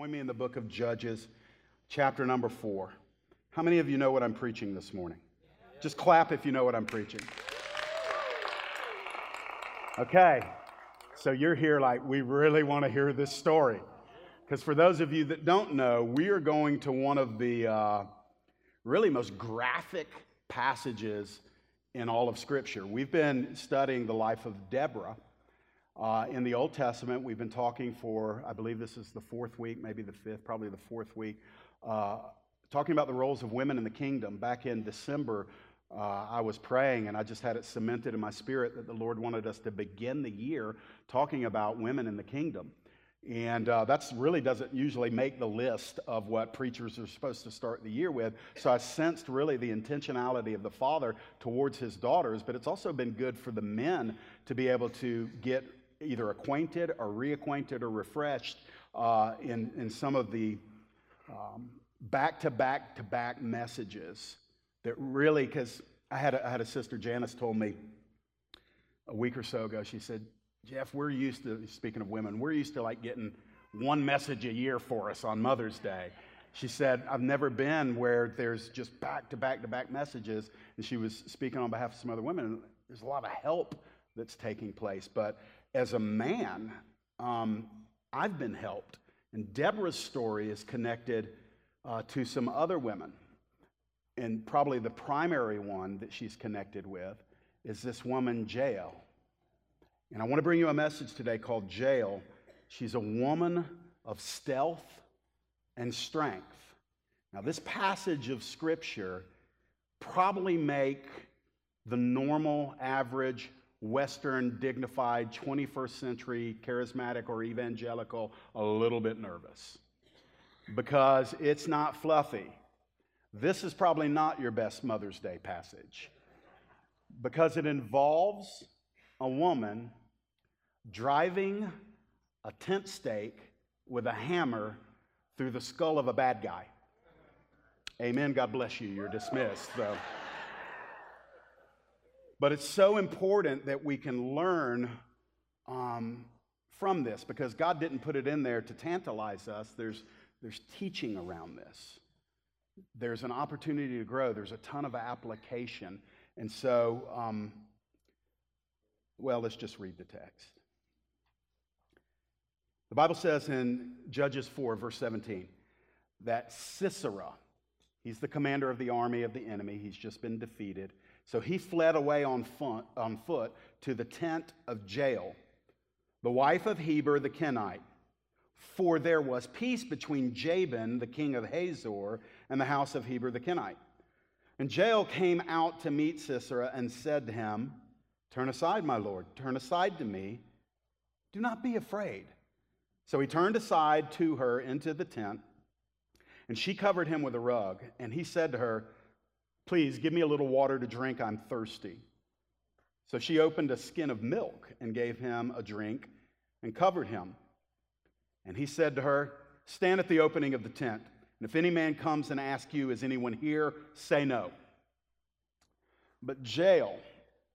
Join me in the book of Judges, chapter number four. How many of you know what I'm preaching this morning? Just clap if you know what I'm preaching. Okay, so you're here like, we really want to hear this story. Because for those of you that don't know, we are going to one of the uh, really most graphic passages in all of Scripture. We've been studying the life of Deborah uh, in the Old Testament. We've been talking for, I believe this is the fourth week, maybe the fifth, probably the fourth week, uh, talking about the roles of women in the kingdom. Back in December, uh, I was praying and I just had it cemented in my spirit that the Lord wanted us to begin the year talking about women in the kingdom. And uh, that really doesn't usually make the list of what preachers are supposed to start the year with. So I sensed really the intentionality of the father towards his daughters, but it's also been good for the men to be able to get either acquainted or reacquainted or refreshed uh, in, in some of the back to back to back messages that really, because I, had had a sister, Janice, told me a week or so ago, she said, Jeff, we're used to, speaking of women, we're used to like getting one message a year for us on Mother's Day. She said, I've never been where there's just back to back to back messages. And she was speaking on behalf of some other women. And there's a lot of help that's taking place. But as a man, um, I've been helped. And Deborah's story is connected uh, to some other women. And probably the primary one that she's connected with is this woman, Jael. And I want to bring you a message today called Jael. She's a woman of stealth and strength. Now, this passage of Scripture probably make the normal, average, Western, dignified, 21st century, charismatic, or evangelical a little bit nervous because it's not fluffy. This is probably not your best Mother's Day passage because it involves a woman driving a tent stake with a hammer through the skull of a bad guy. Amen. God bless you. You're dismissed. So. But it's so important that we can learn um, from this because God didn't put it in there to tantalize us. There's, there's teaching around this, there's an opportunity to grow, there's a ton of application. And so, um, well, let's just read the text. The Bible says in Judges 4, verse 17, that Sisera, he's the commander of the army of the enemy, he's just been defeated. So he fled away on foot, on foot to the tent of Jael, the wife of Heber the Kenite. For there was peace between Jabin, the king of Hazor, and the house of Heber the Kenite. And Jael came out to meet Sisera and said to him, Turn aside, my lord, turn aside to me. Do not be afraid. So he turned aside to her into the tent, and she covered him with a rug. And he said to her, Please give me a little water to drink. I'm thirsty. So she opened a skin of milk and gave him a drink and covered him. And he said to her, Stand at the opening of the tent. And if any man comes and asks you, Is anyone here? say no. But Jael,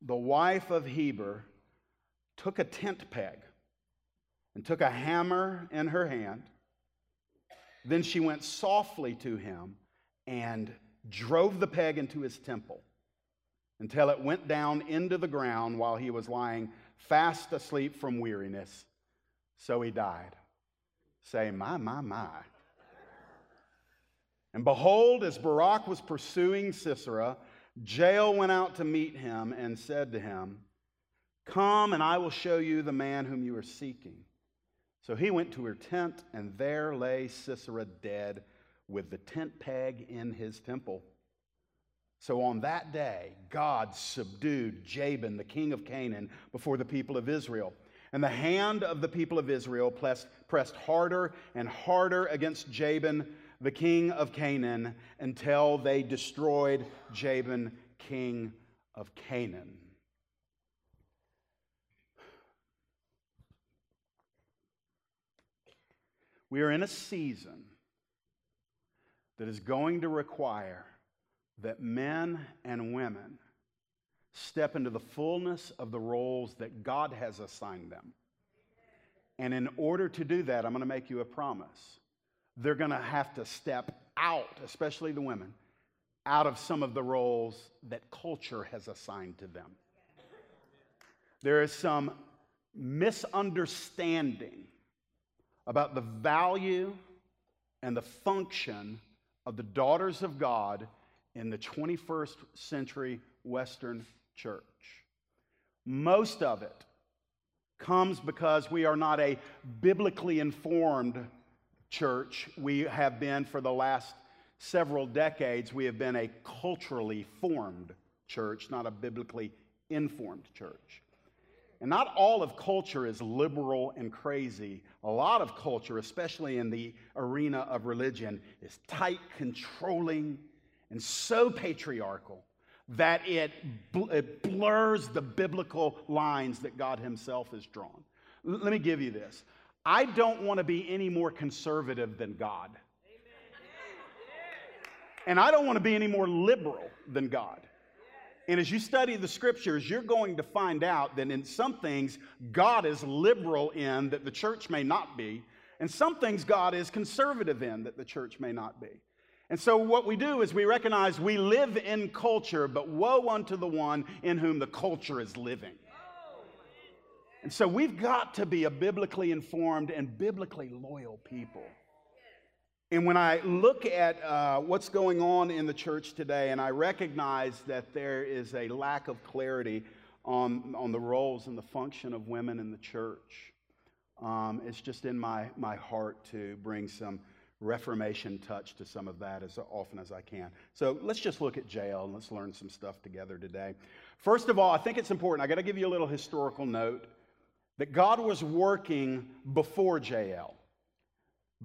the wife of Heber, took a tent peg and took a hammer in her hand. Then she went softly to him and drove the peg into his temple until it went down into the ground while he was lying fast asleep from weariness. So he died. Say, my, my, my. And behold, as Barak was pursuing Sisera, Jael went out to meet him and said to him, Come, and I will show you the man whom you are seeking. So he went to her tent, and there lay Sisera dead with the tent peg in his temple. So on that day, God subdued Jabin, the king of Canaan, before the people of Israel. And the hand of the people of Israel pressed, harder and harder against Jabin, the king of Canaan, until they destroyed Jabin, king of Canaan. We are in a season that is going to require that men and women step into the fullness of the roles that God has assigned them. And in order to do that, I'm going to make you a promise. they're going to have to step out, especially the women, out of some of the roles that culture has assigned to them. There is some misunderstanding about the value and the function of the daughters of God in the 21st century Western church. Most of it comes because we are not a biblically informed church. We have been for the last several decades, we have been a culturally formed church, not a biblically informed church. And not all of culture is liberal and crazy. A lot of culture, especially in the arena of religion, is tight, controlling, and so patriarchal that it, bl- it blurs the biblical lines that God Himself has drawn. L- let me give you this I don't want to be any more conservative than God. And I don't want to be any more liberal than God. And as you study the scriptures, you're going to find out that in some things, God is liberal in that the church may not be, and some things God is conservative in that the church may not be. And so, what we do is we recognize we live in culture, but woe unto the one in whom the culture is living. And so, we've got to be a biblically informed and biblically loyal people. And when I look at uh, what's going on in the church today, and I recognize that there is a lack of clarity on, on the roles and the function of women in the church, um, it's just in my, my heart to bring some Reformation touch to some of that as often as I can. So let's just look at Jael and let's learn some stuff together today. First of all, I think it's important. I got to give you a little historical note that God was working before Jael.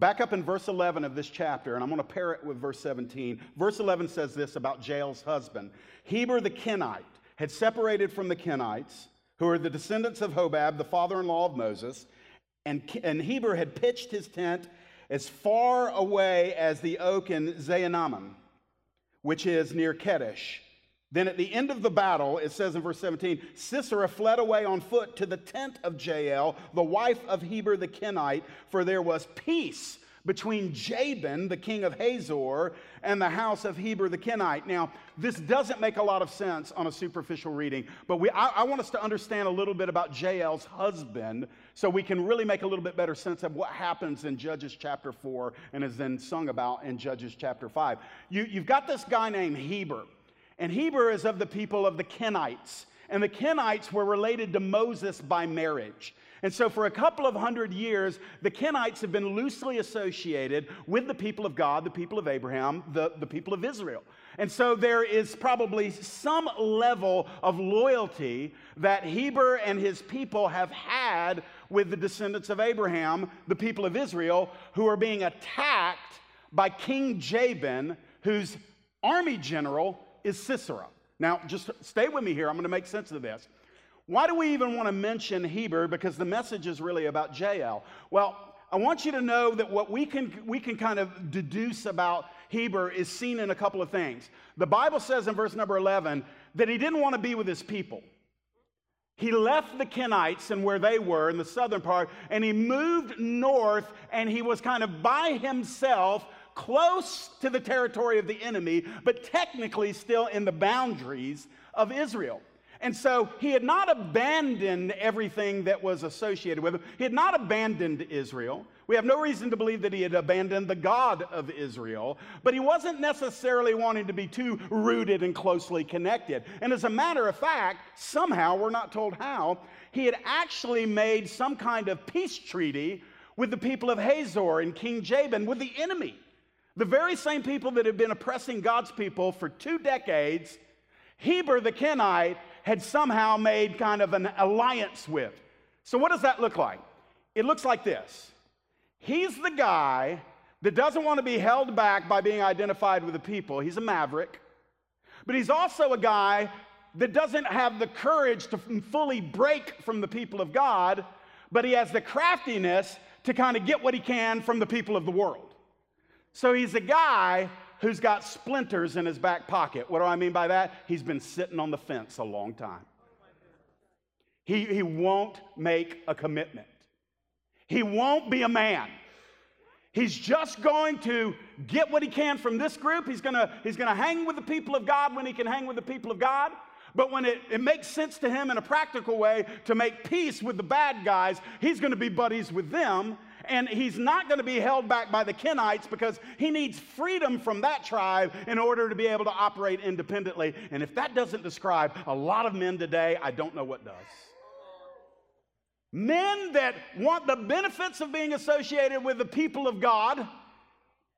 Back up in verse 11 of this chapter, and I'm going to pair it with verse 17. Verse 11 says this about Jael's husband Heber the Kenite had separated from the Kenites, who are the descendants of Hobab, the father in law of Moses, and, and Heber had pitched his tent as far away as the oak in Zaanannim, which is near Kedesh. Then at the end of the battle, it says in verse 17, Sisera fled away on foot to the tent of Jael, the wife of Heber the Kenite, for there was peace between Jabin, the king of Hazor, and the house of Heber the Kenite. Now, this doesn't make a lot of sense on a superficial reading, but we, I, I, want us to understand a little bit about Jael's husband so we can really make a little bit better sense of what happens in Judges chapter 4 and is then sung about in Judges chapter 5. You, you've got this guy named Heber, and Heber is of the people of the Kenites. And the Kenites were related to Moses by marriage. And so, for a couple of hundred years, the Kenites have been loosely associated with the people of God, the people of Abraham, the, the people of Israel. And so, there is probably some level of loyalty that Heber and his people have had with the descendants of Abraham, the people of Israel, who are being attacked by King Jabin, whose army general is Sisera. Now, just stay with me here. I'm going to make sense of this. Why do we even want to mention Heber? Because the message is really about Jael. Well, I want you to know that what we can, we can kind of deduce about Heber is seen in a couple of things. The Bible says in verse number 11 that he didn't want to be with his people. He left the Kenites and where they were in the southern part, and he moved north, and he was kind of by himself, close to the territory of the enemy, but technically still in the boundaries of Israel. And so he had not abandoned everything that was associated with him. He had not abandoned Israel. We have no reason to believe that he had abandoned the God of Israel, but he wasn't necessarily wanting to be too rooted and closely connected. And as a matter of fact, somehow, we're not told how, he had actually made some kind of peace treaty with the people of Hazor and King Jabin, with the enemy. The very same people that had been oppressing God's people for two decades, Heber the Kenite had somehow made kind of an alliance with. So, what does that look like? It looks like this He's the guy that doesn't want to be held back by being identified with the people, he's a maverick. But he's also a guy that doesn't have the courage to fully break from the people of God, but he has the craftiness to kind of get what he can from the people of the world. So he's a guy who's got splinters in his back pocket. What do I mean by that? He's been sitting on the fence a long time. He, he won't make a commitment. He won't be a man. He's just going to get what he can from this group. He's going to, he's to hang with the people of God when he can hang with the people of God. But when it, it makes sense to him in a practical way to make peace with the bad guys, he's going to be buddies with them. And he's not going to be held back by the Kenites because he needs freedom from that tribe in order to be able to operate independently. And if that doesn't describe a lot of men today, I don't know what does. Men that want the benefits of being associated with the people of God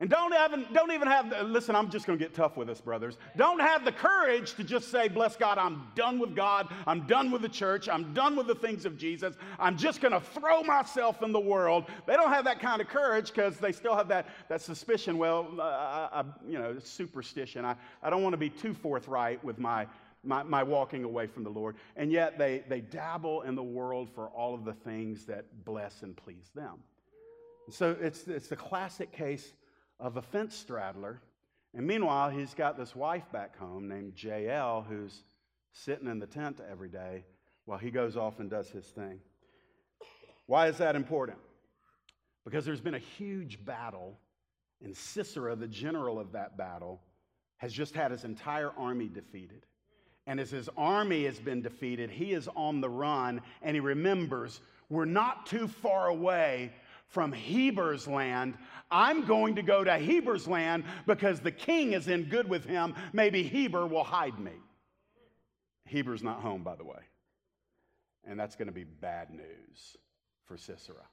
and don't, have, don't even have, the, listen, I'm just going to get tough with this, brothers. Don't have the courage to just say, bless God, I'm done with God. I'm done with the church. I'm done with the things of Jesus. I'm just going to throw myself in the world. They don't have that kind of courage because they still have that, that suspicion. Well, uh, I, you know, superstition. I, I don't want to be too forthright with my, my, my, walking away from the Lord. And yet they, they dabble in the world for all of the things that bless and please them. So it's, it's the classic case of a fence straddler. And meanwhile, he's got this wife back home named Jael who's sitting in the tent every day while he goes off and does his thing. Why is that important? Because there's been a huge battle, and Sisera, the general of that battle, has just had his entire army defeated. And as his army has been defeated, he is on the run and he remembers we're not too far away from Heber's land. I'm going to go to Heber's land because the king is in good with him. Maybe Heber will hide me. Heber's not home, by the way. And that's going to be bad news for Sisera.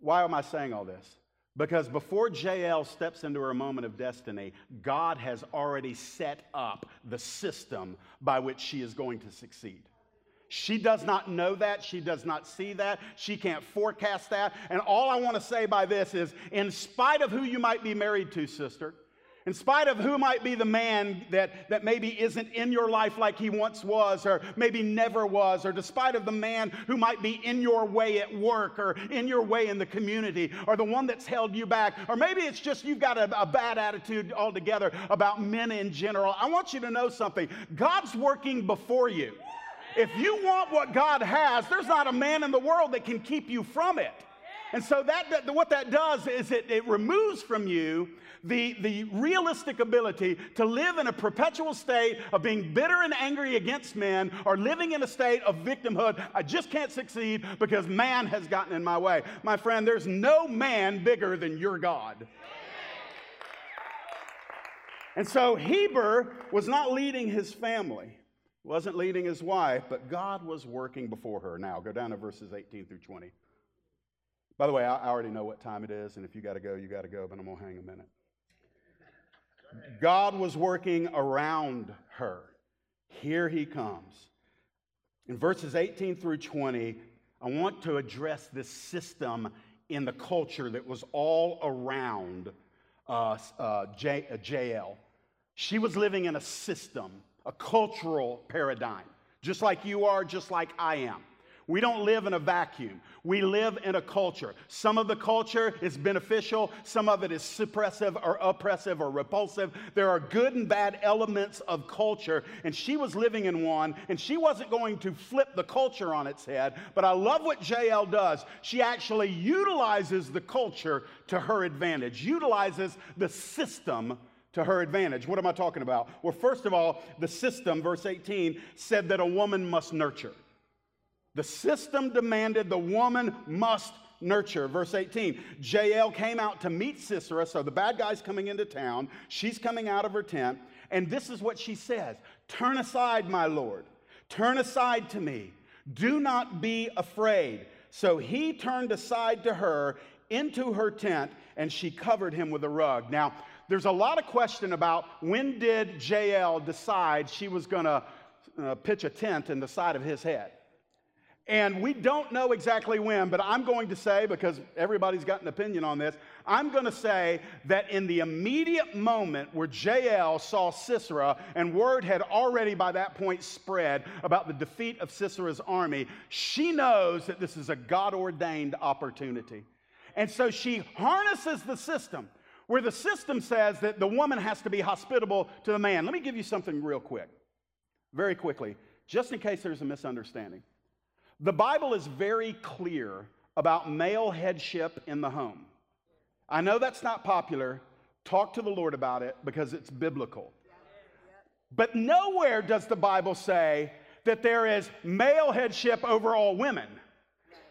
Why am I saying all this? Because before Jael steps into her moment of destiny, God has already set up the system by which she is going to succeed. She does not know that. She does not see that. She can't forecast that. And all I want to say by this is in spite of who you might be married to, sister, in spite of who might be the man that, that maybe isn't in your life like he once was, or maybe never was, or despite of the man who might be in your way at work, or in your way in the community, or the one that's held you back, or maybe it's just you've got a, a bad attitude altogether about men in general. I want you to know something God's working before you. If you want what God has, there's not a man in the world that can keep you from it. And so that, what that does is it, it removes from you the, the realistic ability to live in a perpetual state of being bitter and angry against men or living in a state of victimhood. I just can't succeed because man has gotten in my way. My friend, there's no man bigger than your God. And so Heber was not leading his family, wasn't leading his wife, but God was working before her. Now, go down to verses 18 through 20. By the way, I already know what time it is, and if you got to go, you got to go, but I'm going to hang a minute. God was working around her. Here he comes. In verses 18 through 20, I want to address this system in the culture that was all around uh, uh, J, uh, Jael. She was living in a system, a cultural paradigm, just like you are, just like I am. We don't live in a vacuum. We live in a culture. Some of the culture is beneficial, some of it is suppressive or oppressive or repulsive. There are good and bad elements of culture, and she was living in one, and she wasn't going to flip the culture on its head. But I love what Jael does. She actually utilizes the culture to her advantage, utilizes the system to her advantage. What am I talking about? Well, first of all, the system, verse 18, said that a woman must nurture. The system demanded the woman must nurture. Verse 18 Jael came out to meet Sisera, so the bad guy's coming into town. She's coming out of her tent, and this is what she says Turn aside, my Lord. Turn aside to me. Do not be afraid. So he turned aside to her into her tent, and she covered him with a rug. Now, there's a lot of question about when did Jael decide she was going to uh, pitch a tent in the side of his head. And we don't know exactly when, but I'm going to say, because everybody's got an opinion on this, I'm going to say that in the immediate moment where Jael saw Sisera, and word had already by that point spread about the defeat of Sisera's army, she knows that this is a God ordained opportunity. And so she harnesses the system where the system says that the woman has to be hospitable to the man. Let me give you something real quick, very quickly, just in case there's a misunderstanding. The Bible is very clear about male headship in the home. I know that's not popular. Talk to the Lord about it because it's biblical. But nowhere does the Bible say that there is male headship over all women.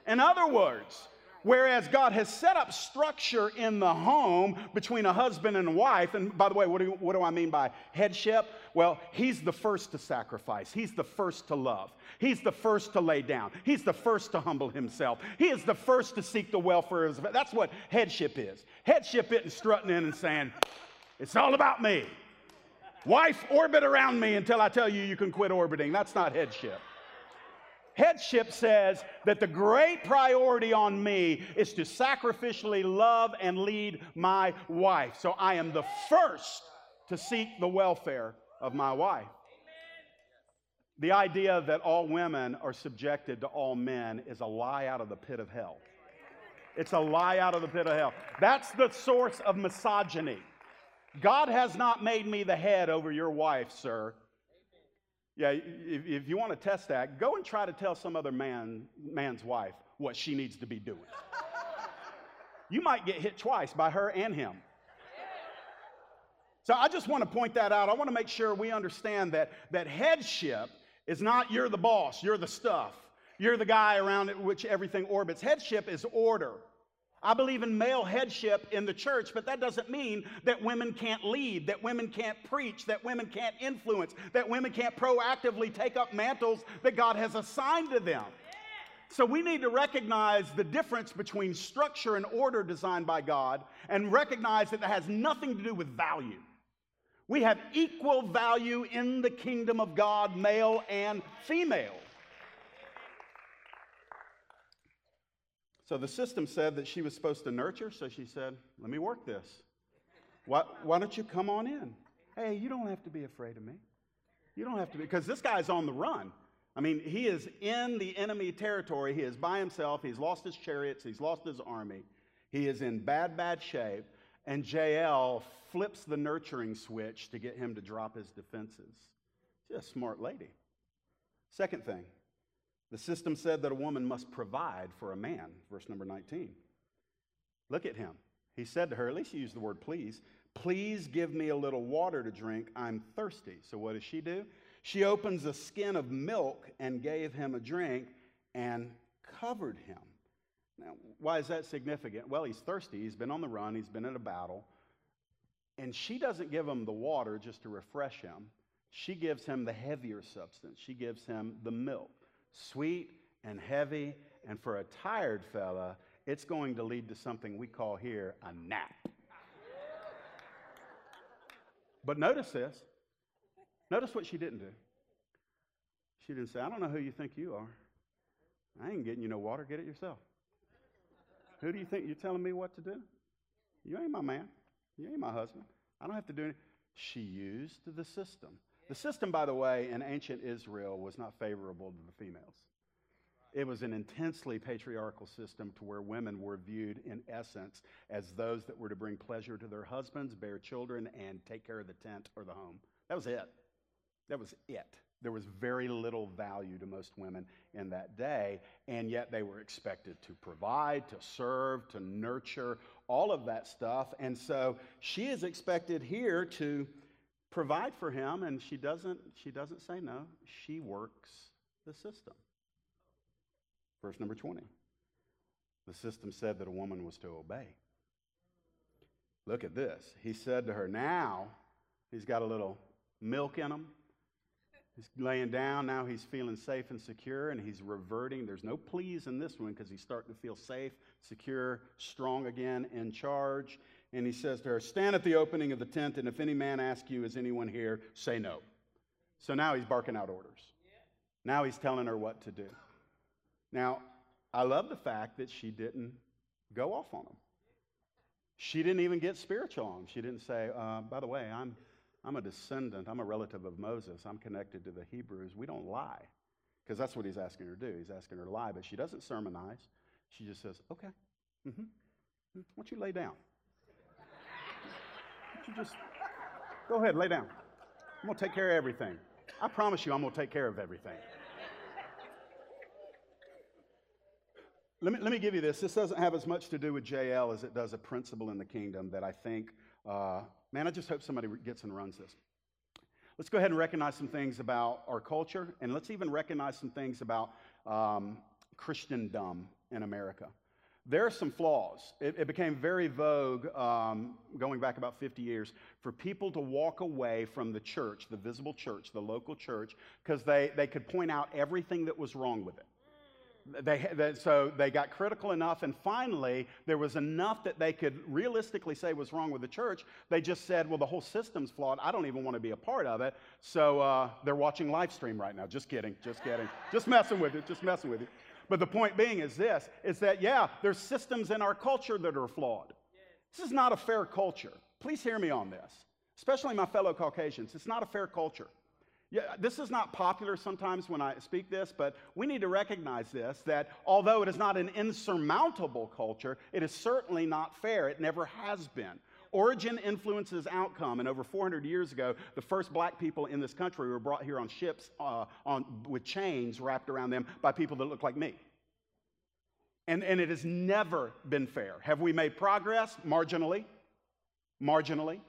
In other words, Whereas God has set up structure in the home between a husband and a wife. And by the way, what do, what do I mean by headship? Well, he's the first to sacrifice, he's the first to love, he's the first to lay down, he's the first to humble himself, he is the first to seek the welfare of his. That's what headship is. Headship isn't strutting in and saying, It's all about me. Wife, orbit around me until I tell you you can quit orbiting. That's not headship. Headship says that the great priority on me is to sacrificially love and lead my wife. So I am the first to seek the welfare of my wife. The idea that all women are subjected to all men is a lie out of the pit of hell. It's a lie out of the pit of hell. That's the source of misogyny. God has not made me the head over your wife, sir. Yeah, if, if you want to test that, go and try to tell some other man, man's wife what she needs to be doing. you might get hit twice by her and him. So I just want to point that out. I want to make sure we understand that, that headship is not you're the boss, you're the stuff, you're the guy around which everything orbits. Headship is order. I believe in male headship in the church, but that doesn't mean that women can't lead, that women can't preach, that women can't influence, that women can't proactively take up mantles that God has assigned to them. So we need to recognize the difference between structure and order designed by God and recognize that it has nothing to do with value. We have equal value in the kingdom of God, male and female. So the system said that she was supposed to nurture, so she said, Let me work this. Why, why don't you come on in? Hey, you don't have to be afraid of me. You don't have to be, because this guy's on the run. I mean, he is in the enemy territory. He is by himself. He's lost his chariots. He's lost his army. He is in bad, bad shape. And Jael flips the nurturing switch to get him to drop his defenses. She's a smart lady. Second thing, the system said that a woman must provide for a man, verse number 19. Look at him. He said to her, at least he used the word please, please give me a little water to drink. I'm thirsty. So what does she do? She opens a skin of milk and gave him a drink and covered him. Now, why is that significant? Well, he's thirsty. He's been on the run, he's been in a battle. And she doesn't give him the water just to refresh him. She gives him the heavier substance. She gives him the milk sweet and heavy, and for a tired fella, it's going to lead to something we call here a nap. But notice this. Notice what she didn't do. She didn't say, I don't know who you think you are. I ain't getting you no water. Get it yourself. Who do you think you're telling me what to do? You ain't my man. You ain't my husband. I don't have to do anything. She used the system. The system, by the way, in ancient Israel was not favorable to the females. It was an intensely patriarchal system to where women were viewed, in essence, as those that were to bring pleasure to their husbands, bear children, and take care of the tent or the home. That was it. That was it. There was very little value to most women in that day, and yet they were expected to provide, to serve, to nurture, all of that stuff. And so she is expected here to provide for him, and she doesn't, she doesn't say no. She works the system. Verse number 20. The system said that a woman was to obey. Look at this. He said to her, Now he's got a little milk in him. He's laying down. Now he's feeling safe and secure, and he's reverting. There's no pleas in this one because he's starting to feel safe, secure, strong again, in charge and he says to her, Stand at the opening of the tent, and if any man ask you, Is anyone here? say no. So now he's barking out orders. Now he's telling her what to do. Now, I love the fact that she didn't go off on him. She didn't even get spiritual on him. She didn't say, uh, By the way, I'm, I'm a descendant, I'm a relative of Moses, I'm connected to the Hebrews. We don't lie. Because that's what he's asking her to do. He's asking her to lie, but she doesn't sermonize. She just says, Okay, mm-hmm. why don't you lay down? You just go ahead, lay down. I'm going to take care of everything. I promise you, I'm going to take care of everything. let me, let me give you this. This doesn't have as much to do with Jael as it does a principle in the kingdom that I think, uh, man, I just hope somebody gets and runs this. Let's go ahead and recognize some things about our culture, and let's even recognize some things about um, Christendom in America. There are some flaws. It, it became very vogue um, going back about 50 years for people to walk away from the church, the visible church, the local church, because they, they could point out everything that was wrong with it. They, they, so they got critical enough, and finally, there was enough that they could realistically say was wrong with the church. They just said, Well, the whole system's flawed. I don't even want to be a part of it. So uh, they're watching live stream right now. Just kidding, just kidding. just messing with it, just messing with it. But the point being is this is that, yeah, there's systems in our culture that are flawed. This is not a fair culture. Please hear me on this, especially my fellow Caucasians. It's not a fair culture. Yeah, this is not popular sometimes when I speak this, but we need to recognize this that although it is not an insurmountable culture, it is certainly not fair. It never has been. Origin influences outcome, and over 400 years ago, the first black people in this country were brought here on ships uh, on, with chains wrapped around them by people that look like me. And, and it has never been fair. Have we made progress? Marginally. Marginally.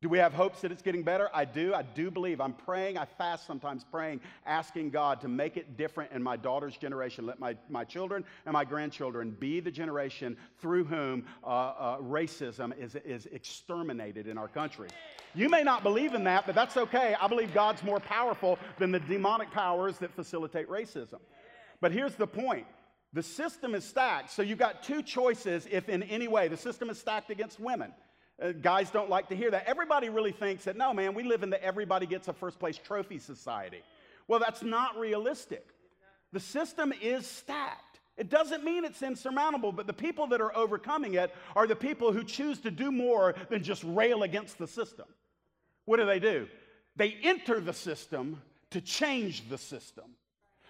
Do we have hopes that it's getting better? I do. I do believe. I'm praying. I fast sometimes praying, asking God to make it different in my daughter's generation. Let my, my children and my grandchildren be the generation through whom uh, uh, racism is, is exterminated in our country. You may not believe in that, but that's okay. I believe God's more powerful than the demonic powers that facilitate racism. But here's the point the system is stacked. So you've got two choices if in any way the system is stacked against women. Uh, guys don't like to hear that. Everybody really thinks that, no, man, we live in the everybody gets a first place trophy society. Well, that's not realistic. The system is stacked. It doesn't mean it's insurmountable, but the people that are overcoming it are the people who choose to do more than just rail against the system. What do they do? They enter the system to change the system.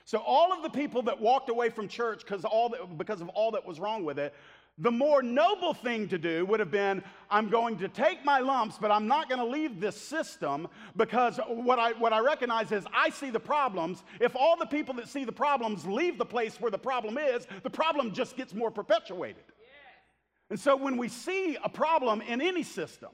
So all of the people that walked away from church because all that, because of all that was wrong with it the more noble thing to do would have been I'm going to take my lumps, but I'm not going to leave this system because what I, what I recognize is I see the problems. If all the people that see the problems leave the place where the problem is, the problem just gets more perpetuated. And so when we see a problem in any system,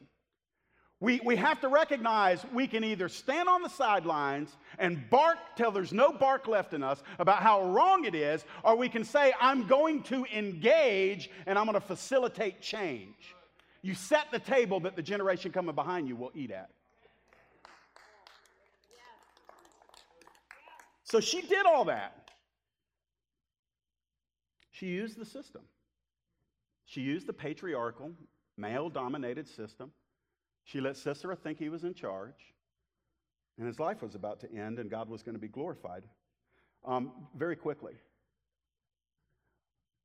we, we have to recognize we can either stand on the sidelines and bark till there's no bark left in us about how wrong it is, or we can say, I'm going to engage and I'm going to facilitate change. You set the table that the generation coming behind you will eat at. So she did all that. She used the system. She used the patriarchal, male dominated system she let Sisera think he was in charge, and his life was about to end, and God was going to be glorified. Um, very quickly,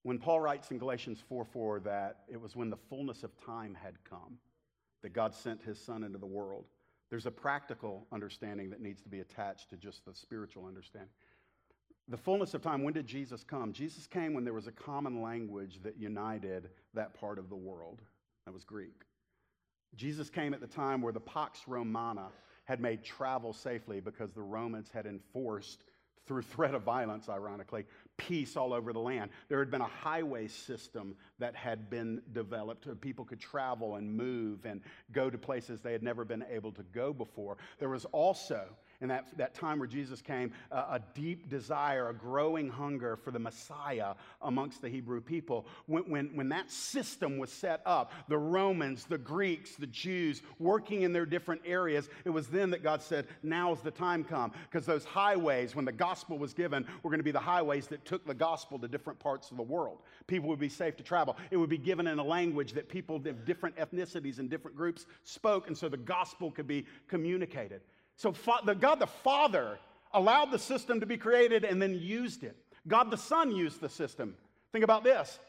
when Paul writes in Galatians 4 4 that it was when the fullness of time had come that God sent his son into the world, there's a practical understanding that needs to be attached to just the spiritual understanding. The fullness of time, when did Jesus come? Jesus came when there was a common language that united that part of the world. That was Greek. Jesus came at the time where the Pax Romana had made travel safely because the Romans had enforced, through threat of violence, ironically, peace all over the land. There had been a highway system that had been developed. So people could travel and move and go to places they had never been able to go before. There was also in that, that time where Jesus came, a deep desire, a growing hunger for the Messiah amongst the Hebrew people. When, when, when that system was set up, the Romans, the Greeks, the Jews, working in their different areas, it was then that God said, Now's the time come. Because those highways, when the gospel was given, were going to be the highways that took the gospel to different parts of the world. People would be safe to travel. It would be given in a language that people of different ethnicities and different groups spoke, and so the gospel could be communicated. So the God the Father allowed the system to be created and then used it. God the Son used the system. Think about this.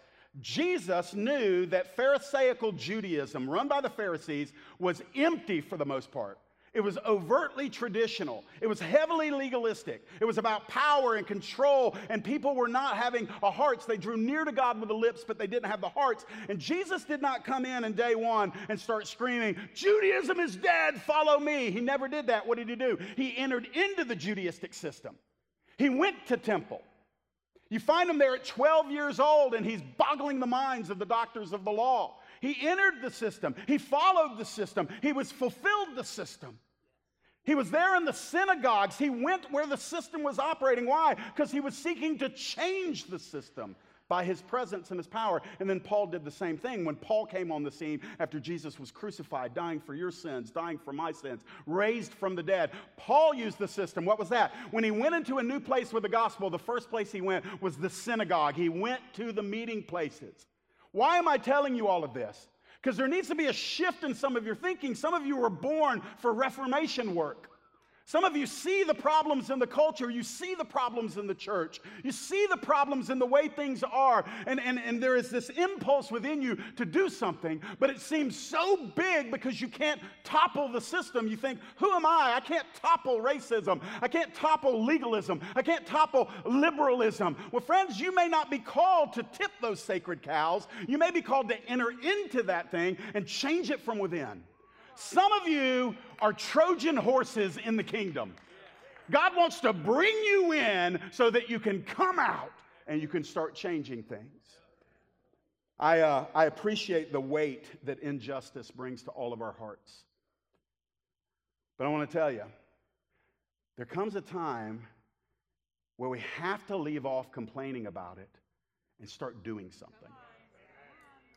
Jesus knew that Pharisaical Judaism, run by the Pharisees, was empty for the most part. It was overtly traditional. It was heavily legalistic. It was about power and control, and people were not having a hearts. They drew near to God with the lips, but they didn't have the hearts. And Jesus did not come in in day one and start screaming, Judaism is dead, follow me. He never did that. What did he do? He entered into the Judaistic system. He went to temple. You find him there at 12 years old, and he's boggling the minds of the doctors of the law. He entered the system, he followed the system, he was fulfilled the system. He was there in the synagogues. He went where the system was operating. Why? Because he was seeking to change the system by his presence and his power. And then Paul did the same thing when Paul came on the scene after Jesus was crucified, dying for your sins, dying for my sins, raised from the dead. Paul used the system. What was that? When he went into a new place with the gospel, the first place he went was the synagogue. He went to the meeting places. Why am I telling you all of this? Because there needs to be a shift in some of your thinking. Some of you were born for reformation work. Some of you see the problems in the culture, you see the problems in the church, you see the problems in the way things are, and, and, and there is this impulse within you to do something, but it seems so big because you can't topple the system. You think, who am I? I can't topple racism, I can't topple legalism, I can't topple liberalism. Well, friends, you may not be called to tip those sacred cows, you may be called to enter into that thing and change it from within. Some of you are Trojan horses in the kingdom. God wants to bring you in so that you can come out and you can start changing things. I, uh, I appreciate the weight that injustice brings to all of our hearts. But I want to tell you, there comes a time where we have to leave off complaining about it and start doing something.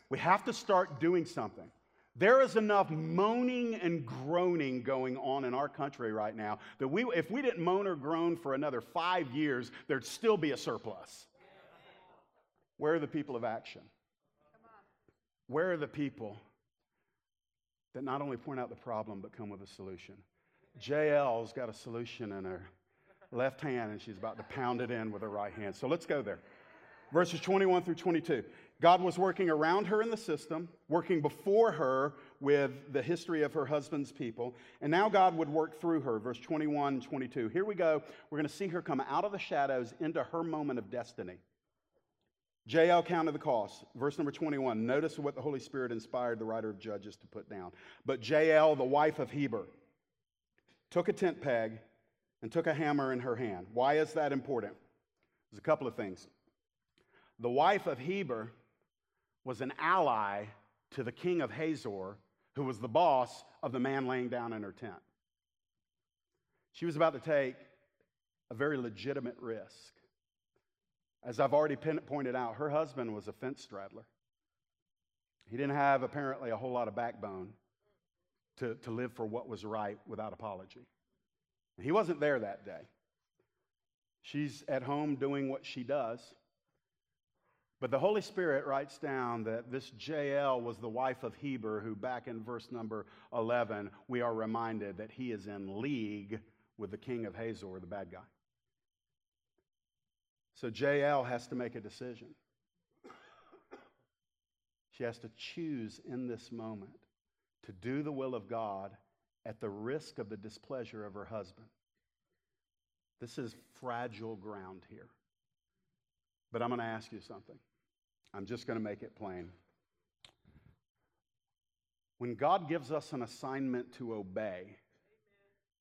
We have to start doing something. There is enough moaning and groaning going on in our country right now that we, if we didn't moan or groan for another five years, there'd still be a surplus. Where are the people of action? Where are the people that not only point out the problem but come with a solution? Jael's got a solution in her left hand and she's about to pound it in with her right hand. So let's go there. Verses 21 through 22. God was working around her in the system, working before her with the history of her husband's people, and now God would work through her. Verse 21 22. Here we go. We're going to see her come out of the shadows into her moment of destiny. Jael counted the cost. Verse number 21. Notice what the Holy Spirit inspired the writer of Judges to put down. But Jael, the wife of Heber, took a tent peg and took a hammer in her hand. Why is that important? There's a couple of things. The wife of Heber was an ally to the king of Hazor, who was the boss of the man laying down in her tent. She was about to take a very legitimate risk. As I've already pointed out, her husband was a fence straddler. He didn't have apparently a whole lot of backbone to, to live for what was right without apology. He wasn't there that day. She's at home doing what she does. But the Holy Spirit writes down that this Jael was the wife of Heber, who back in verse number 11, we are reminded that he is in league with the king of Hazor, the bad guy. So Jael has to make a decision. She has to choose in this moment to do the will of God at the risk of the displeasure of her husband. This is fragile ground here. But I'm going to ask you something. I'm just going to make it plain. When God gives us an assignment to obey,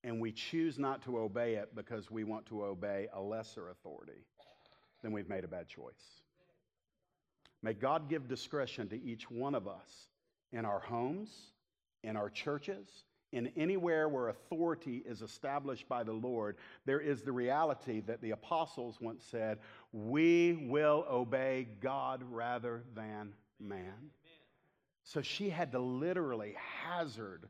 and we choose not to obey it because we want to obey a lesser authority, then we've made a bad choice. May God give discretion to each one of us in our homes, in our churches, in anywhere where authority is established by the Lord, there is the reality that the apostles once said, We will obey God rather than man. So she had to literally hazard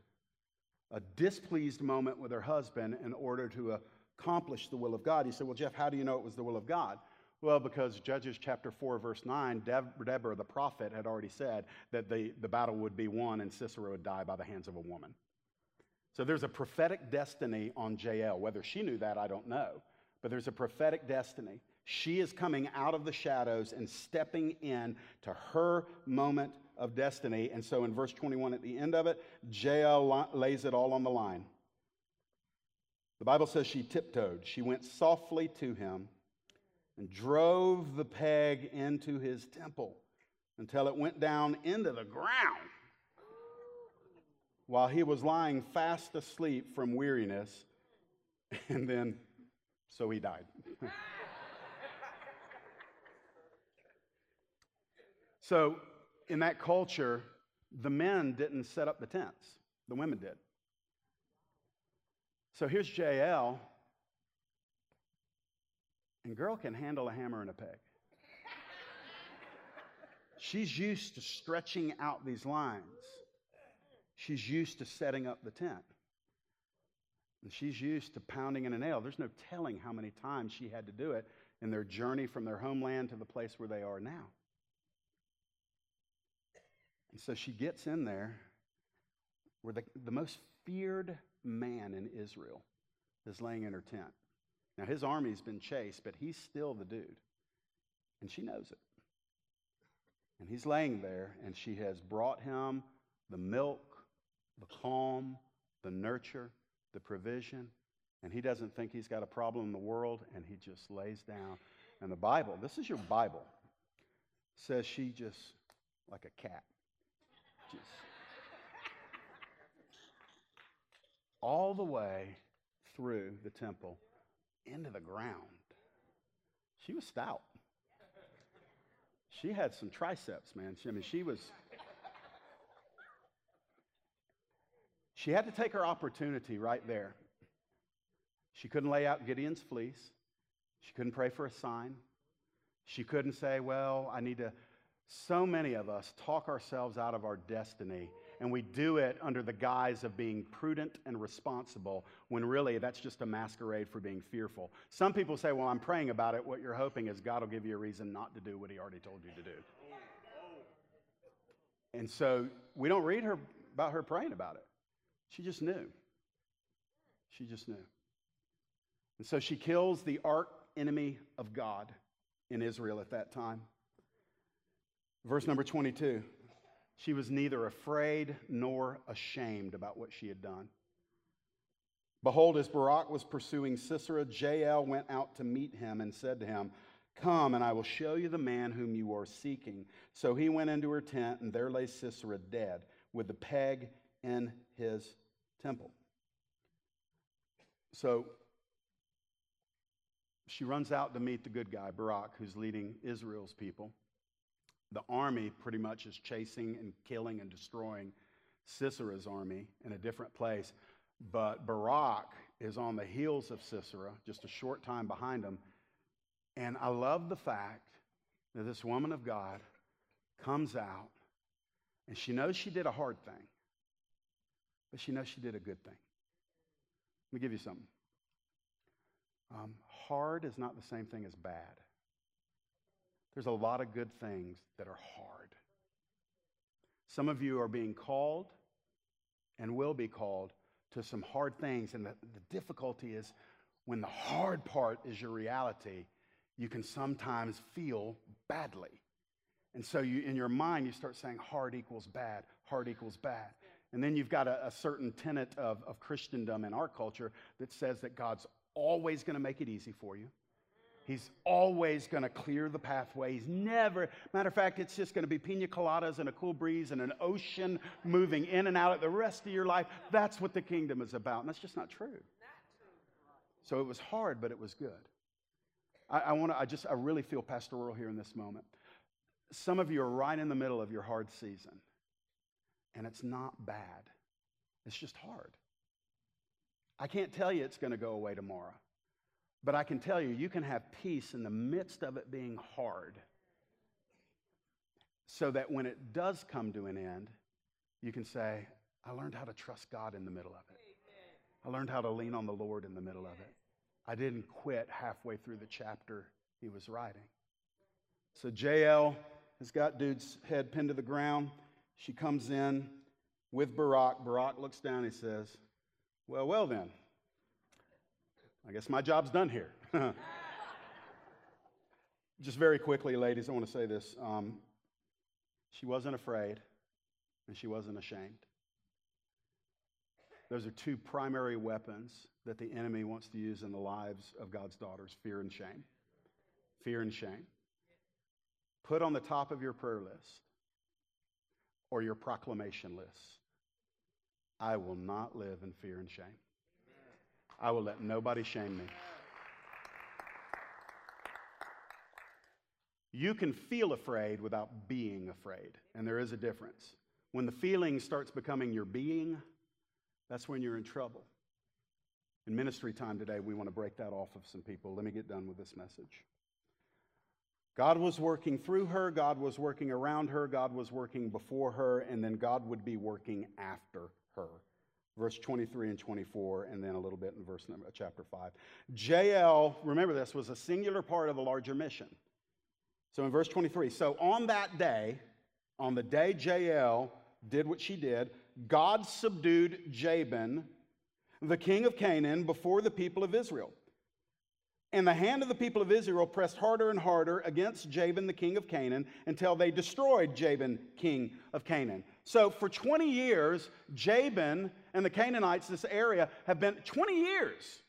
a displeased moment with her husband in order to accomplish the will of God. He said, Well, Jeff, how do you know it was the will of God? Well, because Judges chapter 4, verse 9, Deborah the prophet had already said that the, the battle would be won and Sisera would die by the hands of a woman. So there's a prophetic destiny on Jael. Whether she knew that, I don't know. But there's a prophetic destiny. She is coming out of the shadows and stepping in to her moment of destiny. And so in verse 21 at the end of it, Jael lays it all on the line. The Bible says she tiptoed. She went softly to him and drove the peg into his temple until it went down into the ground while he was lying fast asleep from weariness, and then so he died. So, in that culture, the men didn't set up the tents, the women did. So here's Jael, and girl can handle a hammer and a peg. She's used to stretching out these lines. She's used to setting up the tent. And she's used to pounding in a nail. There's no telling how many times she had to do it in their journey from their homeland to the place where they are now. And so she gets in there where the, the most feared man in Israel is laying in her tent. Now, his army's been chased, but he's still the dude. And she knows it. And he's laying there, and she has brought him the milk, the calm, the nurture, the provision. And he doesn't think he's got a problem in the world, and he just lays down. And the Bible, this is your Bible, says she just, like a cat, just all the way through the temple into the ground. She was stout. She had some triceps, man. She, I mean, she was. She had to take her opportunity right there. She couldn't lay out Gideon's fleece. She couldn't pray for a sign. She couldn't say, Well, I need to. So many of us talk ourselves out of our destiny, and we do it under the guise of being prudent and responsible, when really that's just a masquerade for being fearful. Some people say, Well, I'm praying about it. What you're hoping is God will give you a reason not to do what He already told you to do. And so we don't read her about her praying about it. She just knew. She just knew. And so she kills the arch enemy of God in Israel at that time. Verse number 22 she was neither afraid nor ashamed about what she had done. Behold, as Barak was pursuing Sisera, Jael went out to meet him and said to him, Come, and I will show you the man whom you are seeking. So he went into her tent, and there lay Sisera dead, with the peg in his temple. So she runs out to meet the good guy, Barak, who's leading Israel's people. The army pretty much is chasing and killing and destroying Sisera's army in a different place. But Barak is on the heels of Sisera, just a short time behind him. And I love the fact that this woman of God comes out and she knows she did a hard thing, but she knows she did a good thing. Let me give you something. Um, hard is not the same thing as bad. There's a lot of good things that are hard. Some of you are being called and will be called to some hard things. And the, the difficulty is when the hard part is your reality, you can sometimes feel badly. And so you, in your mind, you start saying hard equals bad, hard equals bad. And then you've got a, a certain tenet of, of Christendom in our culture that says that God's always going to make it easy for you. He's always going to clear the pathway. He's never, matter of fact, it's just going to be pina coladas and a cool breeze and an ocean moving in and out the rest of your life. That's what the kingdom is about. And that's just not true. So it was hard, but it was good. I, I want to, I just, I really feel pastoral here in this moment. Some of you are right in the middle of your hard season, and it's not bad, it's just hard. I can't tell you it's going to go away tomorrow. But I can tell you, you can have peace in the midst of it being hard. So that when it does come to an end, you can say, I learned how to trust God in the middle of it. I learned how to lean on the Lord in the middle of it. I didn't quit halfway through the chapter he was writing. So Jael has got dude's head pinned to the ground. She comes in with Barak. Barak looks down. He says, Well, well, then. I guess my job's done here. Just very quickly, ladies, I want to say this. Um, she wasn't afraid and she wasn't ashamed. Those are two primary weapons that the enemy wants to use in the lives of God's daughters fear and shame. Fear and shame. Put on the top of your prayer list or your proclamation list I will not live in fear and shame. I will let nobody shame me. You can feel afraid without being afraid, and there is a difference. When the feeling starts becoming your being, that's when you're in trouble. In ministry time today, we want to break that off of some people. Let me get done with this message. God was working through her, God was working around her, God was working before her, and then God would be working after her. Verse 23 and 24, and then a little bit in verse number, chapter 5. Jael, remember this, was a singular part of a larger mission. So in verse 23, so on that day, on the day Jael did what she did, God subdued Jabin, the king of Canaan, before the people of Israel. And the hand of the people of Israel pressed harder and harder against Jabin, the king of Canaan, until they destroyed Jabin, king of Canaan. So for 20 years, Jabin and the Canaanites, this area, have been 20 years.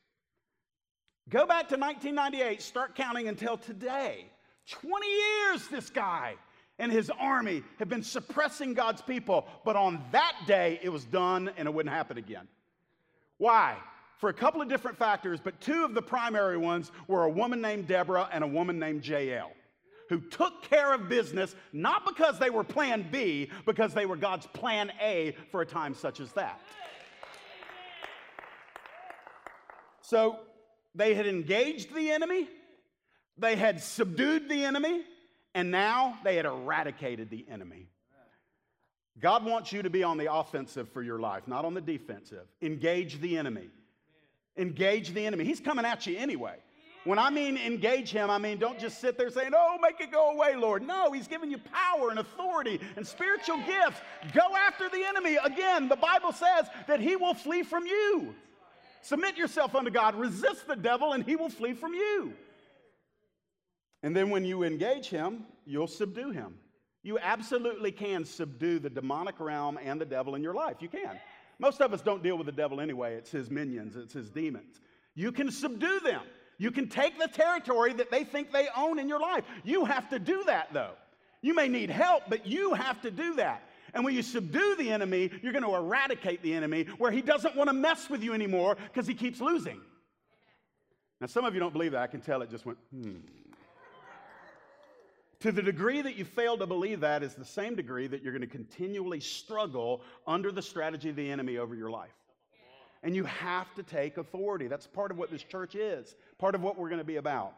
Go back to 1998, start counting until today. 20 years, this guy and his army have been suppressing God's people, but on that day, it was done and it wouldn't happen again. Why? for a couple of different factors, but two of the primary ones were a woman named Deborah and a woman named Jael, who took care of business not because they were plan B, because they were God's plan A for a time such as that. So they had engaged the enemy, they had subdued the enemy, and now they had eradicated the enemy. God wants you to be on the offensive for your life, not on the defensive. Engage the enemy. Engage the enemy. He's coming at you anyway. When I mean engage him, I mean don't just sit there saying, Oh, make it go away, Lord. No, he's giving you power and authority and spiritual gifts. Go after the enemy. Again, the Bible says that he will flee from you. Submit yourself unto God, resist the devil, and he will flee from you. And then when you engage him, you'll subdue him. You absolutely can subdue the demonic realm and the devil in your life. You can. Most of us don't deal with the devil anyway, it's his minions, it's his demons. You can subdue them. You can take the territory that they think they own in your life. You have to do that, though. You may need help, but you have to do that. And when you subdue the enemy, you're going to eradicate the enemy where he doesn't want to mess with you anymore because he keeps losing. Now, some of you don't believe that. I can tell it just went, hmm. To the degree that you fail to believe that is the same degree that you're going to continually struggle under the strategy of the enemy over your life. And you have to take authority. That's part of what this church is, part of what we're going to be about.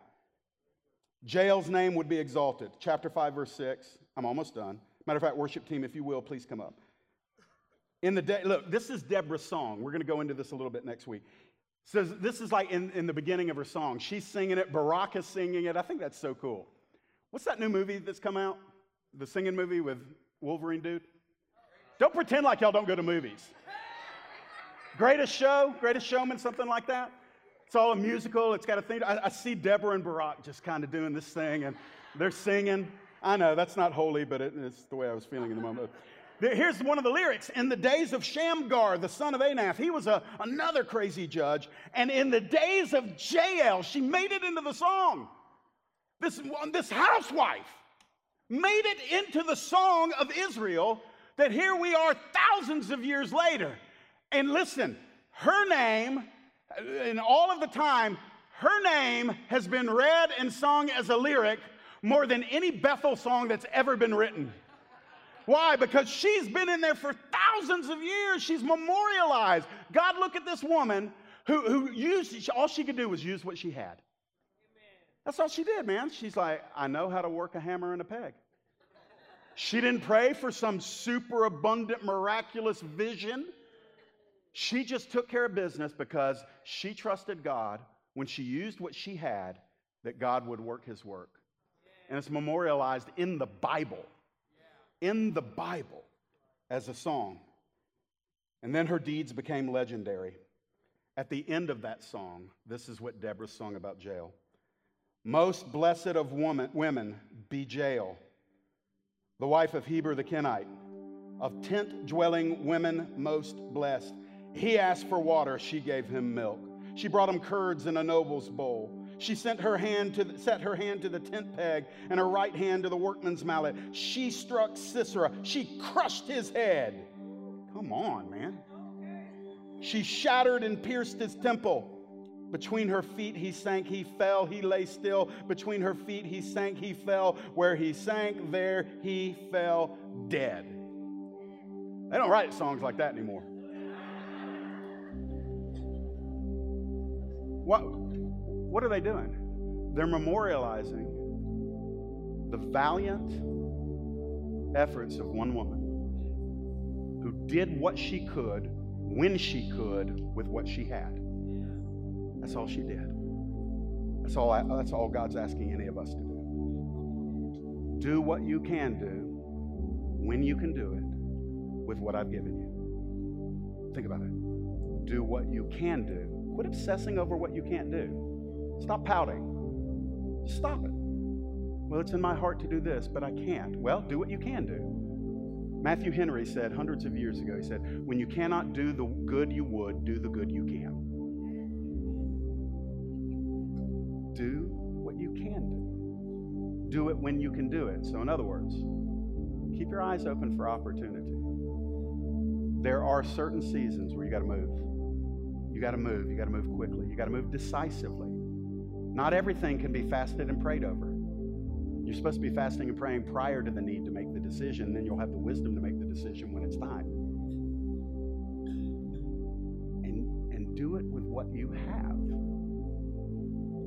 Jael's name would be exalted. Chapter 5, verse 6. I'm almost done. Matter of fact, worship team, if you will, please come up. In the day, look, this is Deborah's song. We're going to go into this a little bit next week. So this is like in, in the beginning of her song. She's singing it, Barak is singing it. I think that's so cool. What's that new movie that's come out? The singing movie with Wolverine dude? Don't pretend like y'all don't go to movies. Greatest show, greatest showman, something like that. It's all a musical. It's got a thing. I, I see Deborah and Barak just kind of doing this thing, and they're singing. I know that's not holy, but it, it's the way I was feeling in the moment. Here's one of the lyrics. In the days of Shamgar, the son of Anath, he was a, another crazy judge. And in the days of Jael, she made it into the song. This, this housewife made it into the song of Israel that here we are thousands of years later. And listen, her name, in all of the time, her name has been read and sung as a lyric more than any Bethel song that's ever been written. Why? Because she's been in there for thousands of years. She's memorialized. God, look at this woman who, who used, all she could do was use what she had. That's all she did, man. She's like, I know how to work a hammer and a peg. She didn't pray for some super abundant, miraculous vision. She just took care of business because she trusted God when she used what she had that God would work his work. And it's memorialized in the Bible. In the Bible as a song. And then her deeds became legendary. At the end of that song, this is what Deborah sung about Jael. Most blessed of woman, women, be Jael, the wife of Heber the Kenite. Of tent dwelling women, most blessed. He asked for water, she gave him milk. She brought him curds in a noble's bowl. She sent her hand to the, set her hand to the tent peg and her right hand to the workman's mallet. She struck Sisera. She crushed his head. Come on, man. She shattered and pierced his temple. Between her feet he sank, he fell, he lay still. Between her feet he sank, he fell. Where he sank, there he fell dead. They don't write songs like that anymore. What, what are they doing? They're memorializing the valiant efforts of one woman who did what she could when she could with what she had. That's all she did. That's all, I, that's all God's asking any of us to do. Do what you can do when you can do it with what I've given you. Think about it. Do what you can do. Quit obsessing over what you can't do. Stop pouting. Stop it. Well, it's in my heart to do this, but I can't. Well, do what you can do. Matthew Henry said hundreds of years ago, he said, When you cannot do the good you would, do the good you can. do what you can do. Do it when you can do it. So, in other words, keep your eyes open for opportunity. There are certain seasons where you got to move. You got to move. You got to move quickly. You got to move decisively. Not everything can be fasted and prayed over. You're supposed to be fasting and praying prior to the need to make the decision, then you'll have the wisdom to make the decision when it's time. And, and do it with what you have.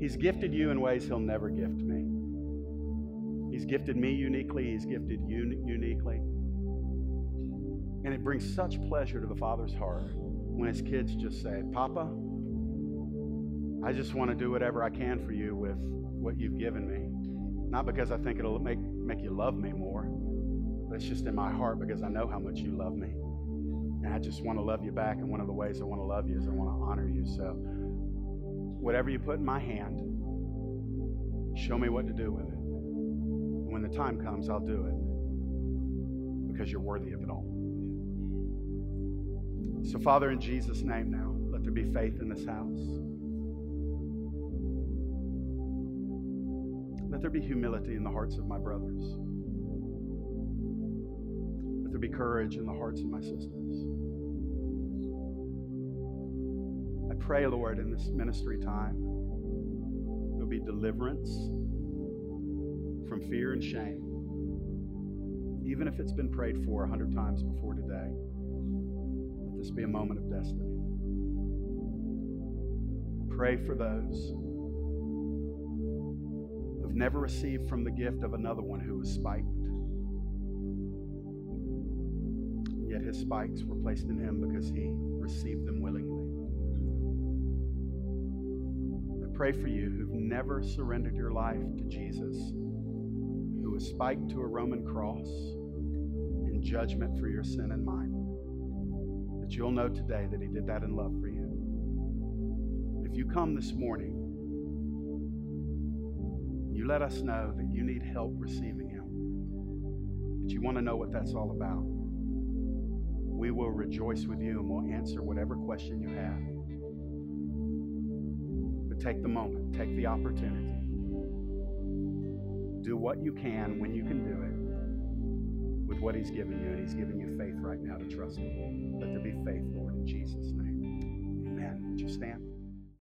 He's gifted you in ways He'll never gift me. He's gifted me uniquely, He's gifted you uniquely. And it brings such pleasure to the Father's heart when His kids just say, Papa, I just want to do whatever I can for you with what you've given me. Not because I think it'll make, make you love me more, but it's just in my heart because I know how much you love me. And I just want to love you back. And one of the ways I want to love you is I want to honor you. So whatever you put in my hand, show me what to do with it. And when the time comes, I'll do it because you're worthy of it all. So, Father, in Jesus' name now, let there be faith in this house. Let there be humility in the hearts of my brothers. Let there be courage in the hearts of my sisters. I pray, Lord, in this ministry time, there'll be deliverance from fear and shame. Even if it's been prayed for a hundred times before today, let this be a moment of destiny. Pray for those never received from the gift of another one who was spiked. Yet his spikes were placed in him because he received them willingly. I pray for you who've never surrendered your life to Jesus, who was spiked to a Roman cross in judgment for your sin and mine. That you'll know today that He did that in love for you. If you come this morning, you let us know that you need help receiving Him, that you want to know what that's all about. We will rejoice with you and we'll answer whatever question you have But take the moment, take the opportunity. Do what you can when you can do it with what He's given you. And He's given you faith right now to trust Him. Let there be faith, Lord, in Jesus' name. Amen. Would you stand?